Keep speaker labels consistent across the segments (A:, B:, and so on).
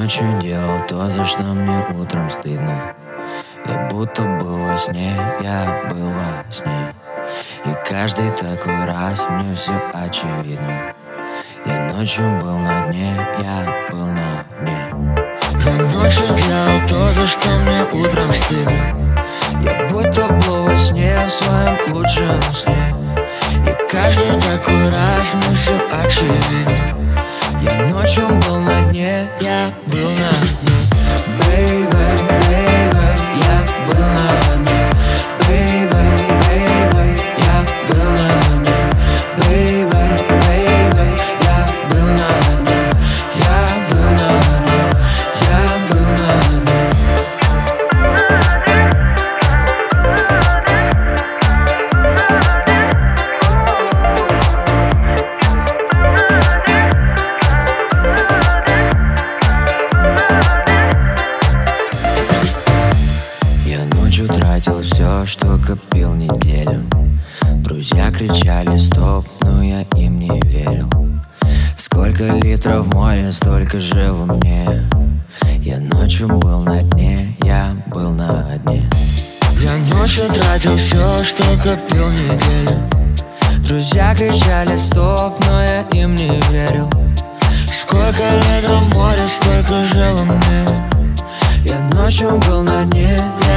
A: ночью делал то, за что мне утром стыдно. Я будто был во сне, я был во сне И каждый такой раз мне все очевидно. Я ночью был на дне, я был на дне.
B: Я ночью делал то, за что мне утром стыдно.
A: Я будто был во сне, в своем лучшем сне.
B: И каждый такой раз мне все очевидно
A: Я ночью был на дне,
B: Я был на дне.
A: Baby, что копил неделю. Друзья кричали стоп, но я им не верил. Сколько литров в море, столько же во мне Я ночью был на дне, я был на дне.
B: Я ночью тратил все, что копил неделю.
A: Друзья кричали стоп, но я им не верил.
B: Сколько литров в море, столько же во мне
A: Я ночью был на дне,
B: Я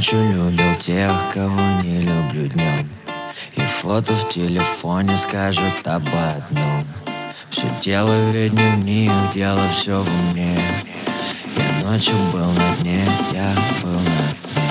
A: ночью любил тех, кого не люблю днем И фото в телефоне скажут об одном. Все дело ведь в них, дело все во мне Я ночью был на дне, я был на